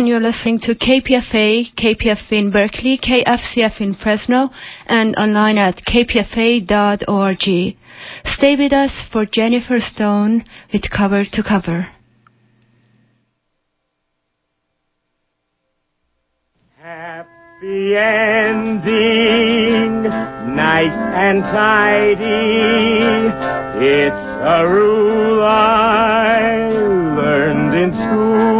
and you're listening to KPFA, KPFA in Berkeley, KFCF in Fresno, and online at kpfa.org. Stay with us for Jennifer Stone with Cover to Cover. Happy ending, nice and tidy. It's a rule I learned in school.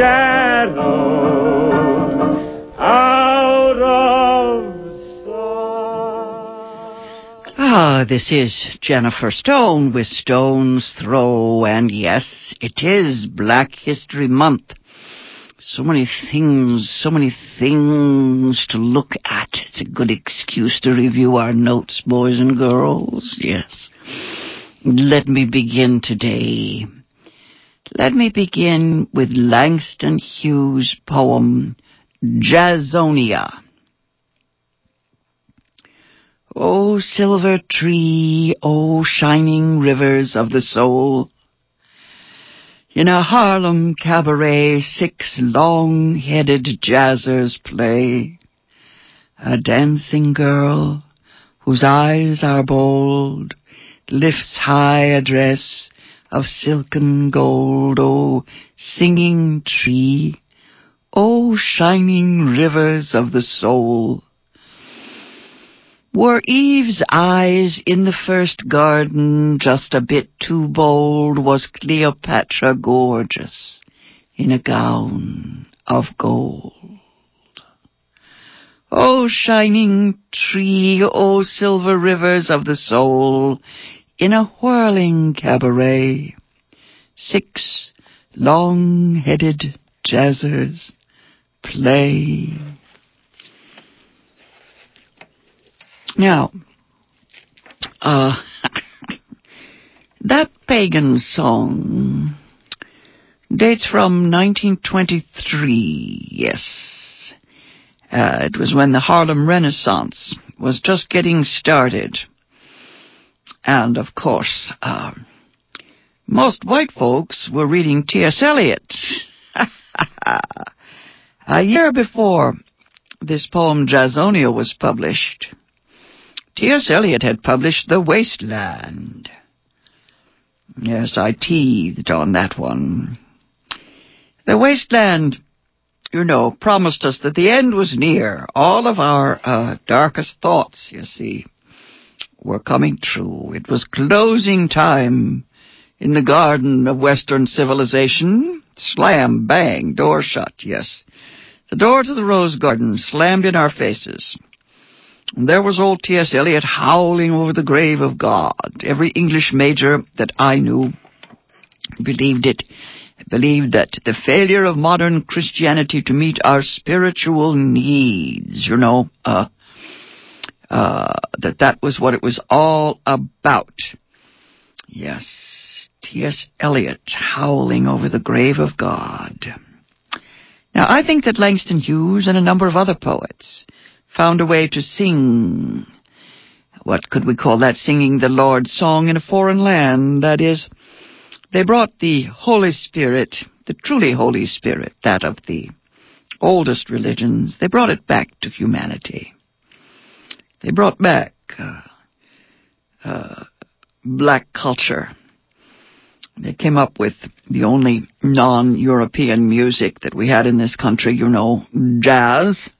Shadows out of sight. Ah, this is Jennifer Stone with Stone's Throw, and yes, it is Black History Month. So many things, so many things to look at. It's a good excuse to review our notes, boys and girls. Yes. Let me begin today. Let me begin with Langston Hughes' poem, Jazzonia. O silver tree, O shining rivers of the soul, in a Harlem cabaret, six long-headed jazzers play. A dancing girl, whose eyes are bold, lifts high a dress of silken gold. O singing tree, O shining rivers of the soul. Were Eve's eyes in the first garden just a bit too bold? Was Cleopatra gorgeous in a gown of gold? O shining tree, O silver rivers of the soul, in a whirling cabaret, six long-headed jazzers play. Now, uh, that pagan song dates from 1923, yes. Uh, it was when the Harlem Renaissance was just getting started. And of course, uh, most white folks were reading T.S. Eliot. A year before this poem Jazzonia was published, T.S. Eliot had published The Wasteland. Yes, I teethed on that one. The Wasteland, you know, promised us that the end was near. All of our uh, darkest thoughts, you see, were coming true. It was closing time in the garden of Western civilization. Slam, bang, door shut, yes. The door to the rose garden slammed in our faces. And there was old T.S. Eliot howling over the grave of God. Every English major that I knew believed it, believed that the failure of modern Christianity to meet our spiritual needs, you know, uh, uh, that that was what it was all about. Yes, T.S. Eliot howling over the grave of God. Now, I think that Langston Hughes and a number of other poets found a way to sing. What could we call that? Singing the Lord's song in a foreign land. That is, they brought the Holy Spirit, the truly Holy Spirit, that of the oldest religions, they brought it back to humanity. They brought back uh, uh, black culture. They came up with the only non-European music that we had in this country, you know, jazz.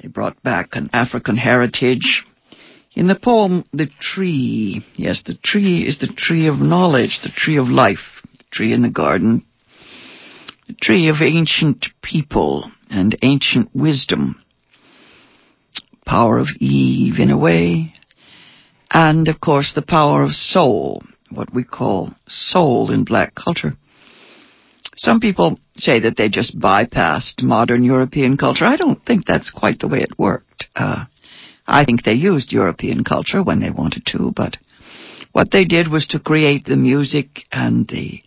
They brought back an African heritage. In the poem, The Tree, yes, the tree is the tree of knowledge, the tree of life, the tree in the garden, the tree of ancient people and ancient wisdom, power of Eve in a way, and of course the power of soul, what we call soul in black culture. Some people say that they just bypassed modern European culture. I don't think that's quite the way it worked. Uh, I think they used European culture when they wanted to, but what they did was to create the music and the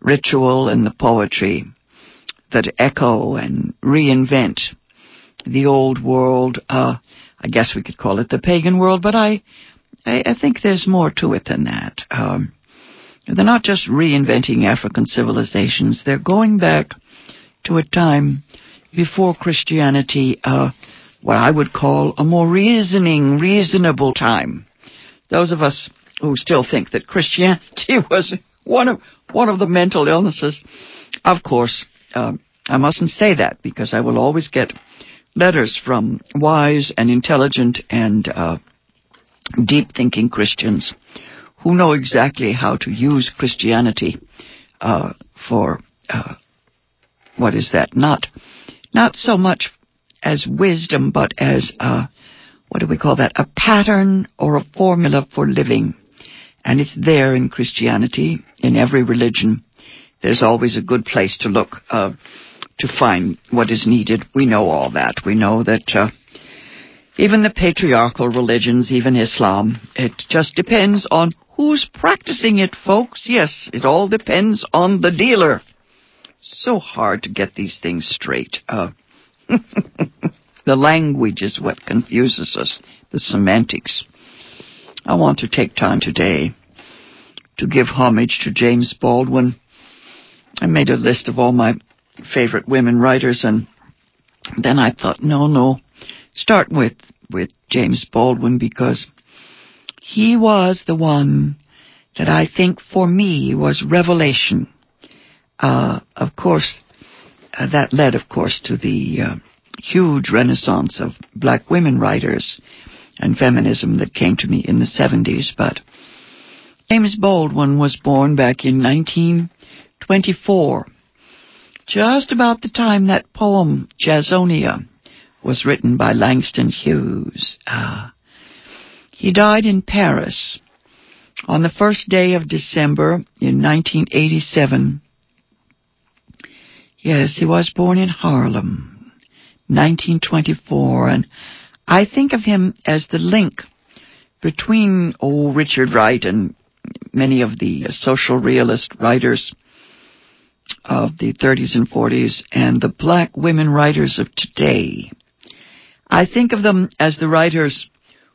ritual and the poetry that echo and reinvent the old world. Uh, I guess we could call it the pagan world, but I, I, I think there's more to it than that. Um, they're not just reinventing African civilizations; they're going back to a time before Christianity, uh, what I would call a more reasoning, reasonable time. Those of us who still think that Christianity was one of one of the mental illnesses, of course, uh, I mustn't say that because I will always get letters from wise and intelligent and uh, deep thinking Christians who know exactly how to use Christianity uh, for uh, what is that? Not not so much as wisdom, but as uh, what do we call that? A pattern or a formula for living, and it's there in Christianity, in every religion. There's always a good place to look uh, to find what is needed. We know all that. We know that uh, even the patriarchal religions, even Islam, it just depends on who's practicing it, folks. Yes, it all depends on the dealer. So hard to get these things straight. Uh, the language is what confuses us, the semantics. I want to take time today to give homage to James Baldwin. I made a list of all my favorite women writers and then I thought, no, no, start with, with James Baldwin because he was the one that I think for me was revelation. Uh, of course, uh, that led, of course, to the uh, huge renaissance of black women writers and feminism that came to me in the 70s. But James Baldwin was born back in 1924, just about the time that poem Jazzonia was written by Langston Hughes. Uh, he died in Paris on the first day of December in 1987. Yes, he was born in Harlem, 1924, and I think of him as the link between old Richard Wright and many of the social realist writers of the 30s and 40s and the black women writers of today. I think of them as the writers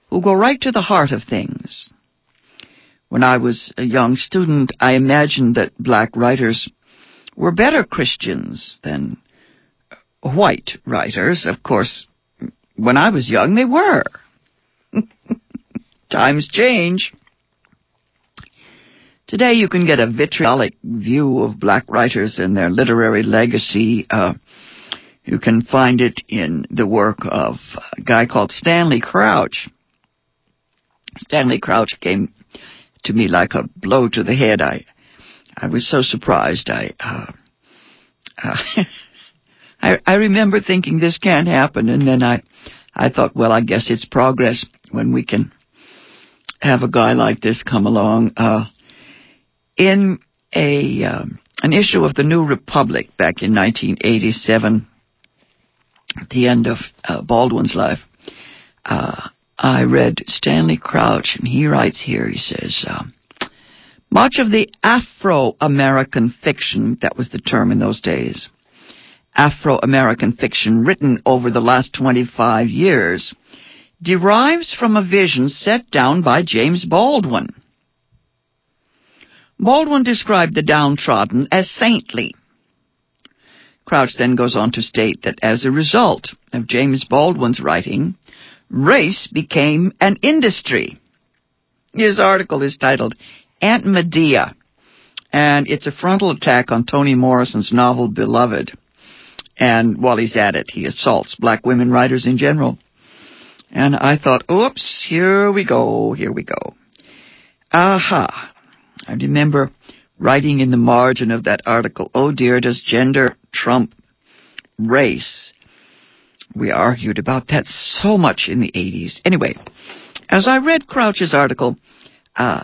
who go right to the heart of things. When I was a young student, I imagined that black writers were better Christians than white writers. Of course, when I was young, they were. Times change. Today you can get a vitriolic view of black writers and their literary legacy. Uh, you can find it in the work of a guy called Stanley Crouch. Stanley Crouch came to me like a blow to the head. I, I was so surprised. I, uh, uh, I, I remember thinking this can't happen, and then I, I thought, well, I guess it's progress when we can have a guy like this come along. Uh, in a um, an issue of the New Republic back in 1987, at the end of uh, Baldwin's life, uh, I read Stanley Crouch, and he writes here, he says, uh, much of the Afro-American fiction, that was the term in those days, Afro-American fiction written over the last 25 years, derives from a vision set down by James Baldwin. Baldwin described the downtrodden as saintly. Crouch then goes on to state that as a result of James Baldwin's writing, race became an industry. His article is titled Aunt Medea, and it's a frontal attack on Toni Morrison's novel Beloved. And while he's at it, he assaults black women writers in general. And I thought, oops, here we go, here we go. Aha. I remember writing in the margin of that article, oh dear, does gender trump race? We argued about that so much in the 80s. Anyway, as I read Crouch's article, uh,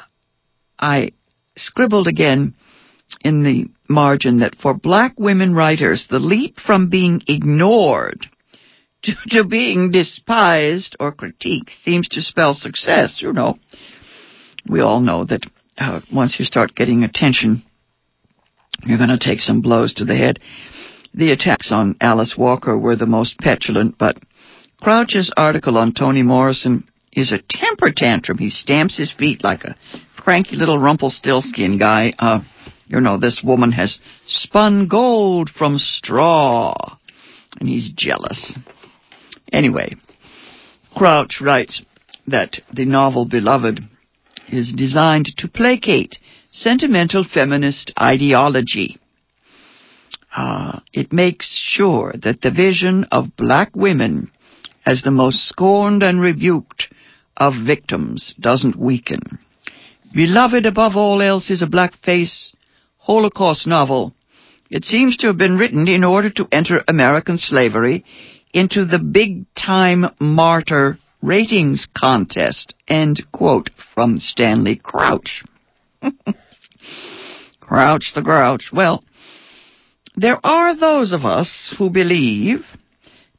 I scribbled again in the margin that for black women writers, the leap from being ignored to, to being despised or critiqued seems to spell success, you know. We all know that uh, once you start getting attention, you're going to take some blows to the head. The attacks on Alice Walker were the most petulant, but Crouch's article on Toni Morrison is a temper tantrum. He stamps his feet like a cranky little Rumpelstiltskin guy. Uh, you know, this woman has spun gold from straw. And he's jealous. Anyway, Crouch writes that the novel Beloved is designed to placate sentimental feminist ideology. Uh, it makes sure that the vision of black women as the most scorned and rebuked of victims doesn't weaken. Beloved above all else is a blackface Holocaust novel. It seems to have been written in order to enter American slavery into the big time martyr ratings contest. End quote from Stanley Crouch. Crouch the Grouch. Well, there are those of us who believe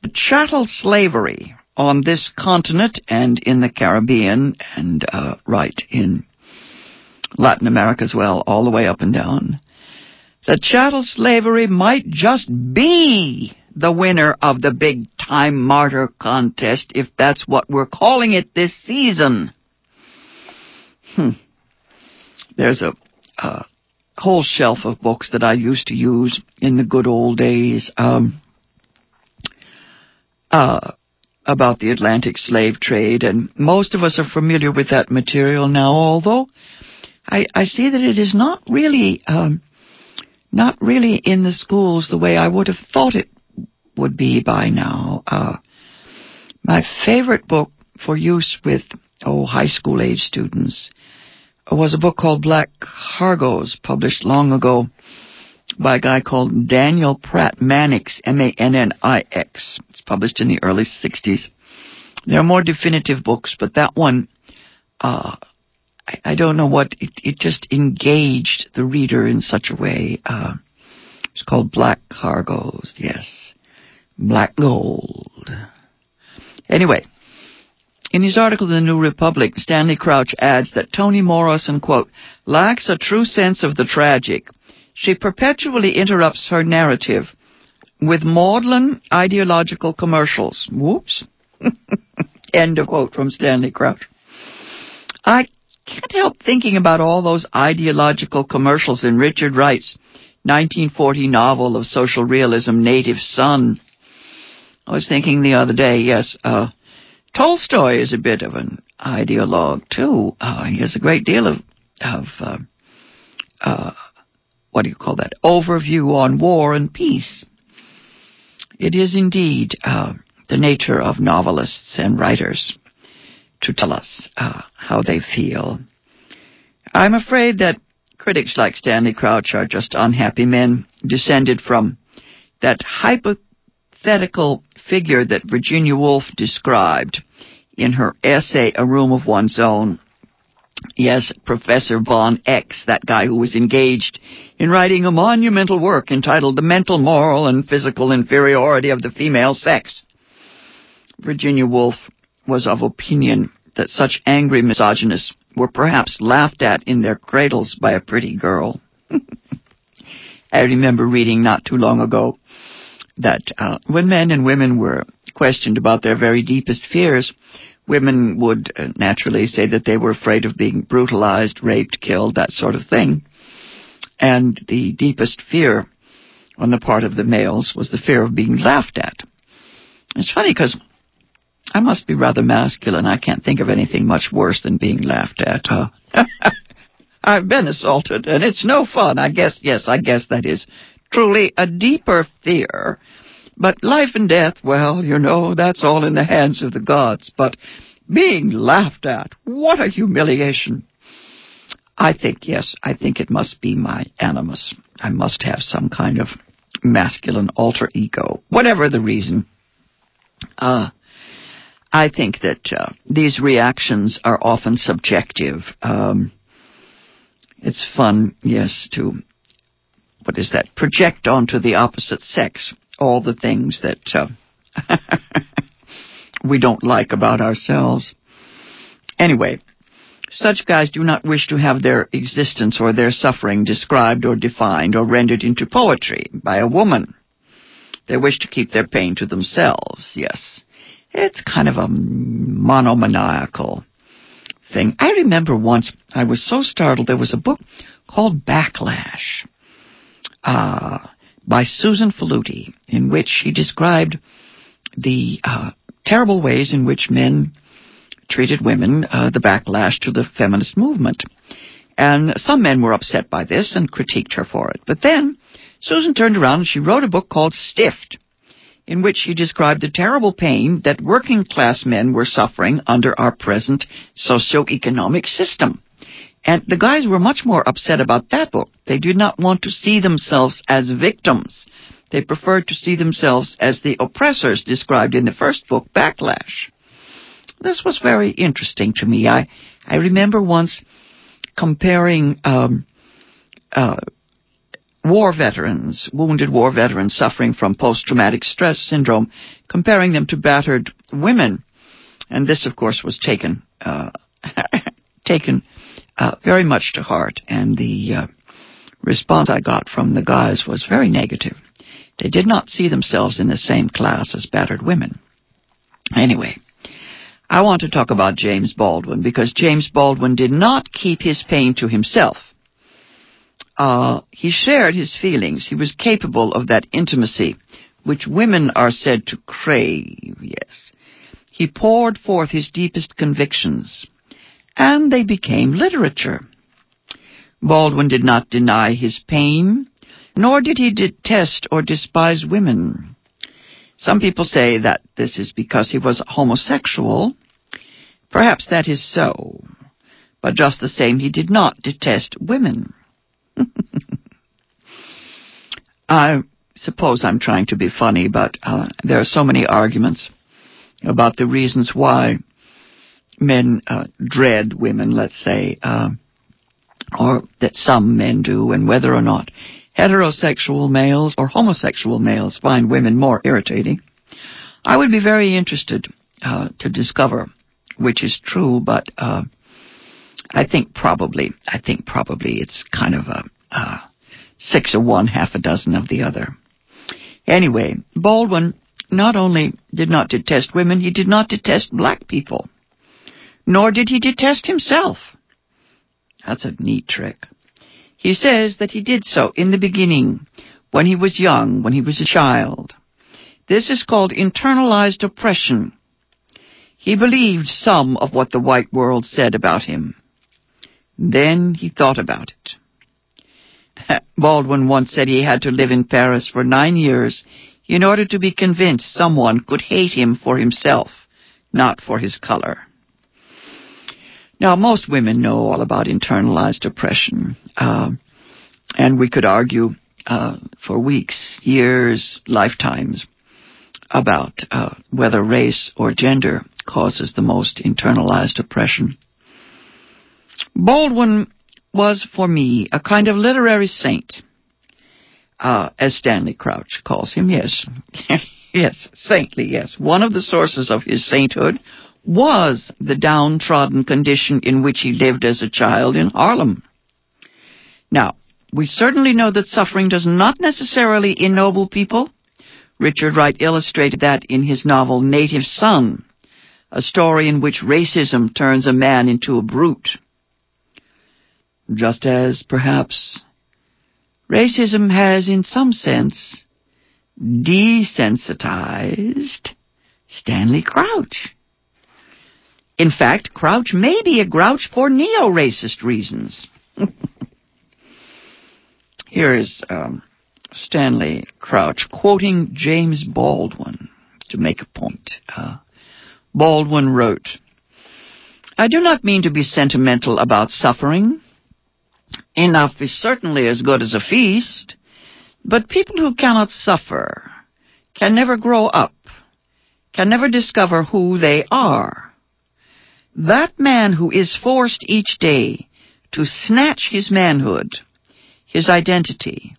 that chattel slavery on this continent and in the Caribbean and uh, right in Latin America as well, all the way up and down, that chattel slavery might just be the winner of the big time martyr contest, if that's what we're calling it this season. Hmm. There's a, a whole shelf of books that I used to use in the good old days um, uh, about the Atlantic slave trade, and most of us are familiar with that material now, although I, I see that it is not really um, not really in the schools the way I would have thought it would be by now. Uh, my favorite book for use with oh high school age students was a book called Black Cargoes, published long ago by a guy called Daniel Pratt Mannix, M-A-N-N-I-X. It's published in the early 60s. There are more definitive books, but that one, uh, I, I, don't know what, it, it, just engaged the reader in such a way. Uh, it's called Black Cargoes, yes. Black Gold. Anyway, in his article in the New Republic, Stanley Crouch adds that Toni Morrison, quote, lacks a true sense of the tragic. She perpetually interrupts her narrative with maudlin ideological commercials. Whoops. End of quote from Stanley Crouch. I can't help thinking about all those ideological commercials in Richard Wright's 1940 novel of social realism, Native Son. I was thinking the other day, yes, uh, Tolstoy is a bit of an ideologue too. Uh, he has a great deal of of uh, uh, what do you call that overview on war and peace. It is indeed uh, the nature of novelists and writers to tell us uh, how they feel. I'm afraid that critics like Stanley Crouch are just unhappy men descended from that hypothetical figure that Virginia Woolf described in her essay, A Room of One's Own. Yes, Professor Von X, that guy who was engaged in writing a monumental work entitled The Mental, Moral, and Physical Inferiority of the Female Sex. Virginia Woolf was of opinion that such angry misogynists were perhaps laughed at in their cradles by a pretty girl. I remember reading not too long ago that uh, when men and women were questioned about their very deepest fears, women would uh, naturally say that they were afraid of being brutalized, raped, killed, that sort of thing. And the deepest fear on the part of the males was the fear of being laughed at. It's funny because I must be rather masculine. I can't think of anything much worse than being laughed at. Huh? I've been assaulted, and it's no fun. I guess, yes, I guess that is truly a deeper fear. But life and death, well, you know, that's all in the hands of the gods. But being laughed at, what a humiliation. I think, yes, I think it must be my animus. I must have some kind of masculine alter ego, whatever the reason. Uh, I think that uh, these reactions are often subjective. Um, It's fun, yes, to, what is that, project onto the opposite sex all the things that uh, we don't like about ourselves. Anyway, such guys do not wish to have their existence or their suffering described or defined or rendered into poetry by a woman. They wish to keep their pain to themselves, yes. It's kind of a monomaniacal thing. I remember once I was so startled there was a book called Backlash uh, by Susan Faludi in which she described the uh, terrible ways in which men treated women, uh, the backlash to the feminist movement. And some men were upset by this and critiqued her for it. But then Susan turned around and she wrote a book called Stiffed in which she described the terrible pain that working class men were suffering under our present socio-economic system. And the guys were much more upset about that book. They did not want to see themselves as victims. They preferred to see themselves as the oppressors described in the first book, Backlash. This was very interesting to me. I, I remember once comparing um, uh, war veterans, wounded war veterans suffering from post-traumatic stress syndrome, comparing them to battered women. And this, of course, was taken uh, taken uh, very much to heart, and the uh, response I got from the guys was very negative. They did not see themselves in the same class as battered women. Anyway, I want to talk about James Baldwin because James Baldwin did not keep his pain to himself. Uh, he shared his feelings. He was capable of that intimacy which women are said to crave, yes. He poured forth his deepest convictions, and they became literature. Baldwin did not deny his pain, nor did he detest or despise women. Some people say that this is because he was homosexual. Perhaps that is so. But just the same, he did not detest women. I suppose I'm trying to be funny, but uh, there are so many arguments about the reasons why men uh, dread women, let's say, uh, or that some men do, and whether or not heterosexual males or homosexual males find women more irritating. I would be very interested uh, to discover which is true, but uh, I think probably, I think probably it's kind of a, uh, six of one, half a dozen of the other. Anyway, Baldwin not only did not detest women, he did not detest black people. Nor did he detest himself. That's a neat trick. He says that he did so in the beginning, when he was young, when he was a child. This is called internalized oppression. He believed some of what the white world said about him. Then he thought about it. Baldwin once said he had to live in Paris for nine years in order to be convinced someone could hate him for himself, not for his color. Now, most women know all about internalized oppression, uh, and we could argue uh, for weeks, years, lifetimes about uh, whether race or gender causes the most internalized oppression. Baldwin was, for me, a kind of literary saint, uh, as Stanley Crouch calls him, yes. yes, saintly, yes. One of the sources of his sainthood was the downtrodden condition in which he lived as a child in Harlem. Now, we certainly know that suffering does not necessarily ennoble people. Richard Wright illustrated that in his novel Native Son, a story in which racism turns a man into a brute just as perhaps racism has in some sense desensitized Stanley Crouch. In fact, Crouch may be a grouch for neo-racist reasons. Here is um, Stanley Crouch quoting James Baldwin to make a point. Uh, Baldwin wrote, I do not mean to be sentimental about suffering. Enough is certainly as good as a feast, but people who cannot suffer can never grow up, can never discover who they are. That man who is forced each day to snatch his manhood, his identity,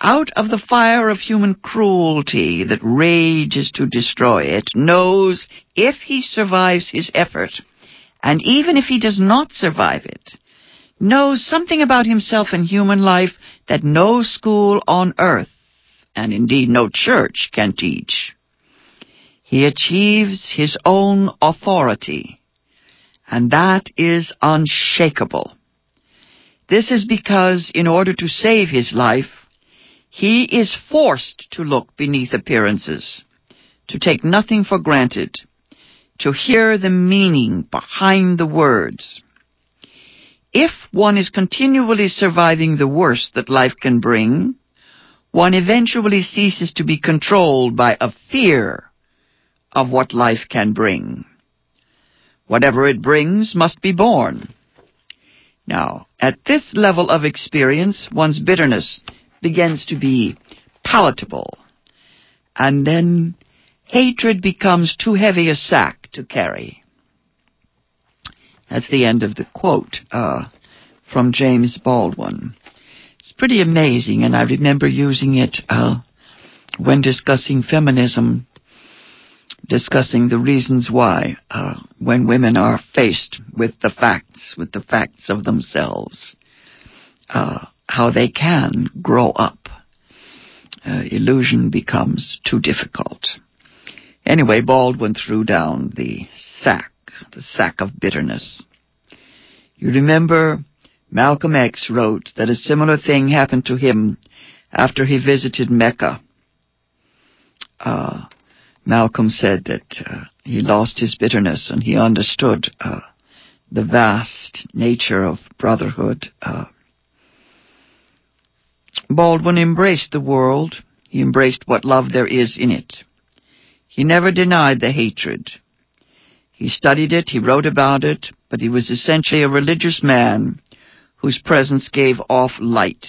out of the fire of human cruelty that rages to destroy it, knows if he survives his effort, and even if he does not survive it, knows something about himself and human life that no school on earth, and indeed no church, can teach. He achieves his own authority, and that is unshakable. This is because in order to save his life, he is forced to look beneath appearances, to take nothing for granted, to hear the meaning behind the words. If one is continually surviving the worst that life can bring, one eventually ceases to be controlled by a fear of what life can bring. Whatever it brings must be borne. Now, at this level of experience, one's bitterness begins to be palatable. And then hatred becomes too heavy a sack to carry. That's the end of the quote uh, from James Baldwin. It's pretty amazing, and I remember using it uh, when discussing feminism discussing the reasons why uh, when women are faced with the facts, with the facts of themselves, uh, how they can grow up. Uh, illusion becomes too difficult. Anyway, Baldwin threw down the sack, the sack of bitterness. You remember Malcolm X wrote that a similar thing happened to him after he visited Mecca. Uh, Malcolm said that uh, he lost his bitterness and he understood uh, the vast nature of brotherhood. Uh, Baldwin embraced the world. He embraced what love there is in it. He never denied the hatred. He studied it, he wrote about it, but he was essentially a religious man whose presence gave off light,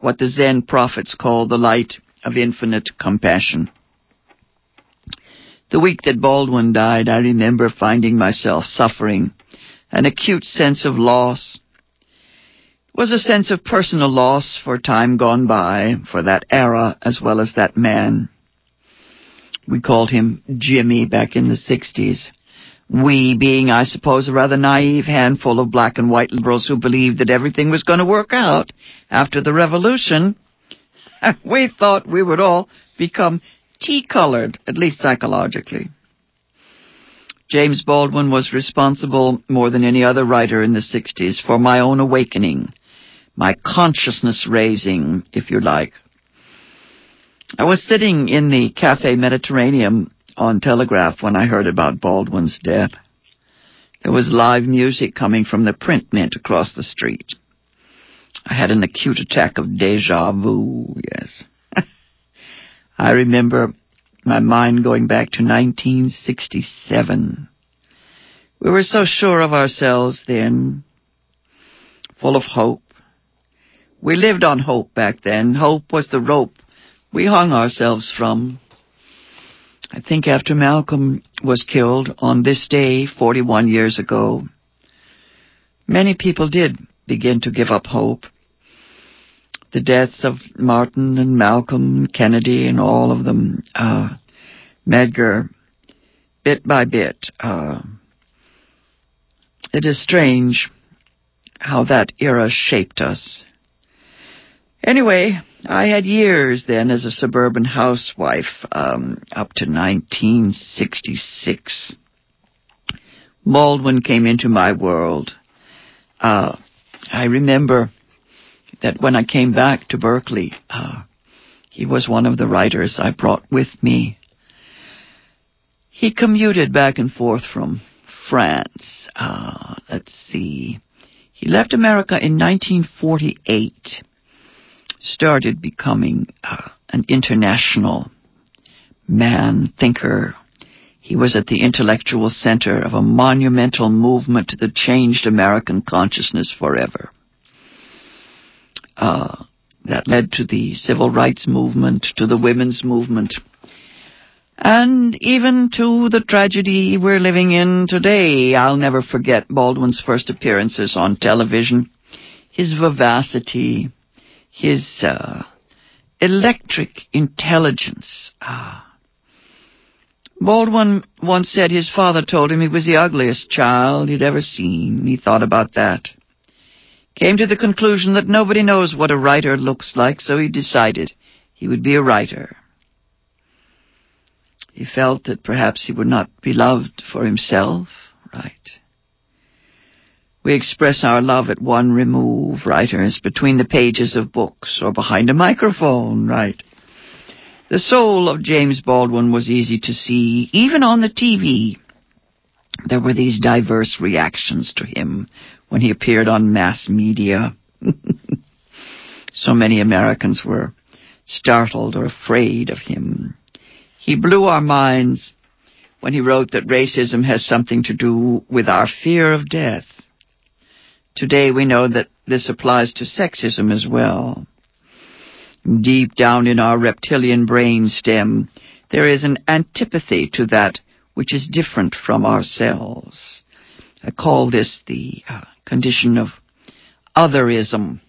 what the Zen prophets call the light of infinite compassion. The week that Baldwin died, I remember finding myself suffering an acute sense of loss. It was a sense of personal loss for time gone by, for that era as well as that man. We called him Jimmy back in the 60s. We being, I suppose, a rather naive handful of black and white liberals who believed that everything was going to work out after the revolution. we thought we would all become tea-colored, at least psychologically. James Baldwin was responsible more than any other writer in the 60s for my own awakening, my consciousness raising, if you like. I was sitting in the Cafe Mediterranean on Telegraph when I heard about Baldwin's death. There was live music coming from the print mint across the street. I had an acute attack of deja vu, yes. I remember my mind going back to 1967. We were so sure of ourselves then, full of hope. We lived on hope back then. Hope was the rope we hung ourselves from. I think after Malcolm was killed on this day 41 years ago, many people did begin to give up hope the deaths of Martin and Malcolm, Kennedy, and all of them, uh, Medgar, bit by bit. Uh, it is strange how that era shaped us. Anyway, I had years then as a suburban housewife, um, up to 1966. Baldwin came into my world. Uh, I remember that when I came back to Berkeley, uh, he was one of the writers I brought with me. He commuted back and forth from France. Uh, let's see. He left America in 1948. Started becoming uh, an international man, thinker. He was at the intellectual center of a monumental movement that changed American consciousness forever uh, that led to the civil rights movement, to the women's movement. And even to the tragedy we're living in today, I'll never forget Baldwin's first appearances on television. His vivacity, his uh, electric intelligence. Ah. Baldwin once said his father told him he was the ugliest child he'd ever seen. He thought about that. Came to the conclusion that nobody knows what a writer looks like, so he decided he would be a writer. He felt that perhaps he would not be loved for himself, right? We express our love at one remove, writers, between the pages of books or behind a microphone, right? The soul of James Baldwin was easy to see, even on the TV. There were these diverse reactions to him when he appeared on mass media. so many Americans were startled or afraid of him. He blew our minds when he wrote that racism has something to do with our fear of death. Today we know that this applies to sexism as well. Deep down in our reptilian brain stem, there is an antipathy to that which is different from ourselves. I call this the uh, condition of otherism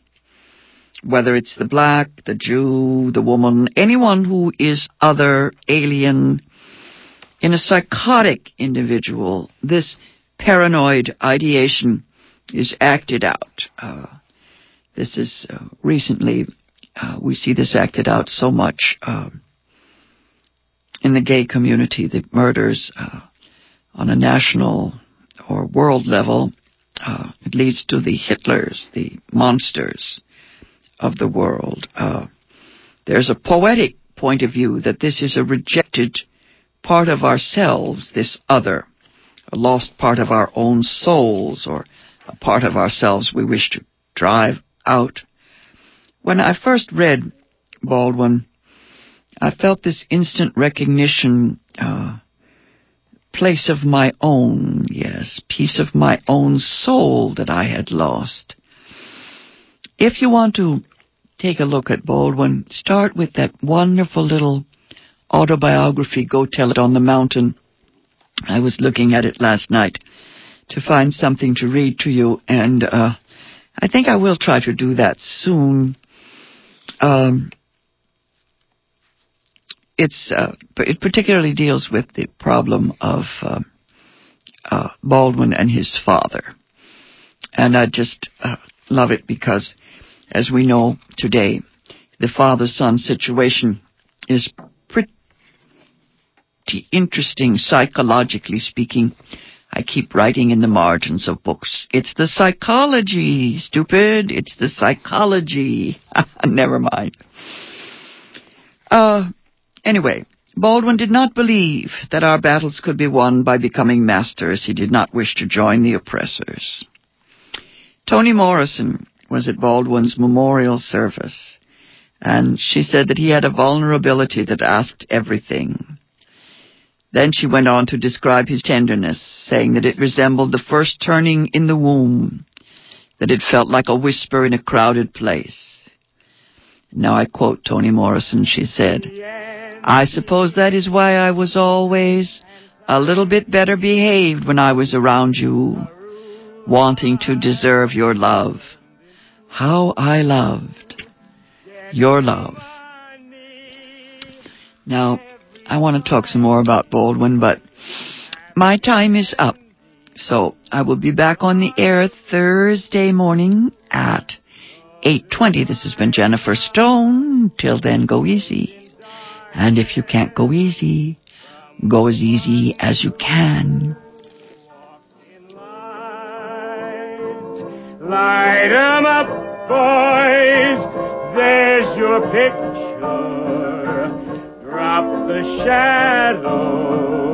whether it's the black, the Jew, the woman, anyone who is other, alien, in a psychotic individual, this paranoid ideation is acted out. Uh, this is uh, recently, uh, we see this acted out so much um, in the gay community, the murders uh, on a national or world level. Uh, it leads to the Hitlers, the monsters of the world. Uh, there's a poetic point of view that this is a rejected part of ourselves, this other, a lost part of our own souls, or a part of ourselves we wish to drive out. When I first read Baldwin, I felt this instant recognition, uh, place of my own, yes, piece of my own soul that I had lost. If you want to take a look at Baldwin, start with that wonderful little autobiography, Go Tell It on the Mountain. I was looking at it last night to find something to read to you, and uh, I think I will try to do that soon. Um, it's uh, it particularly deals with the problem of uh, uh Baldwin and his father, and I just uh, love it because as we know today, the father-son situation is pretty interesting psychologically speaking. I keep writing in the margins of books. It's the psychology, stupid. It's the psychology. Never mind. Uh, anyway, Baldwin did not believe that our battles could be won by becoming masters. He did not wish to join the oppressors. Toni Morrison was at Baldwin's memorial service, and she said that he had a vulnerability that asked everything. Then she went on to describe his tenderness, saying that it resembled the first turning in the womb, that it felt like a whisper in a crowded place. Now I quote Toni Morrison, she said, I suppose that is why I was always a little bit better behaved when I was around you, wanting to deserve your love. How I loved your love. Now, I want to talk some more about Baldwin, but my time is up. So I will be back on the air Thursday morning at 8.20. This has been Jennifer Stone. Till then, go easy. And if you can't go easy, go as easy as you can. Light 'em up, boys. There's your picture. Drop the shadows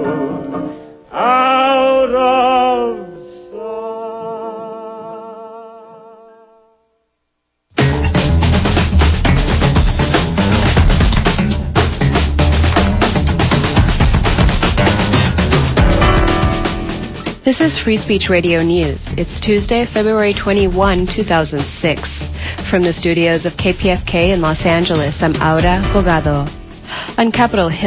out of This is Free Speech Radio News. It's Tuesday, February 21, 2006. From the studios of KPFK in Los Angeles, I'm Aura Bogado. On Capitol Hill,